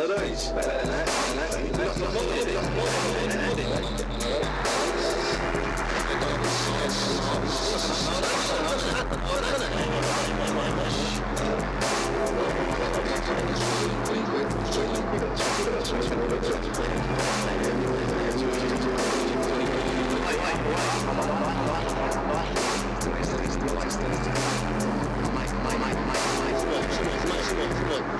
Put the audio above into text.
Paranoid. Come on, come on, come on.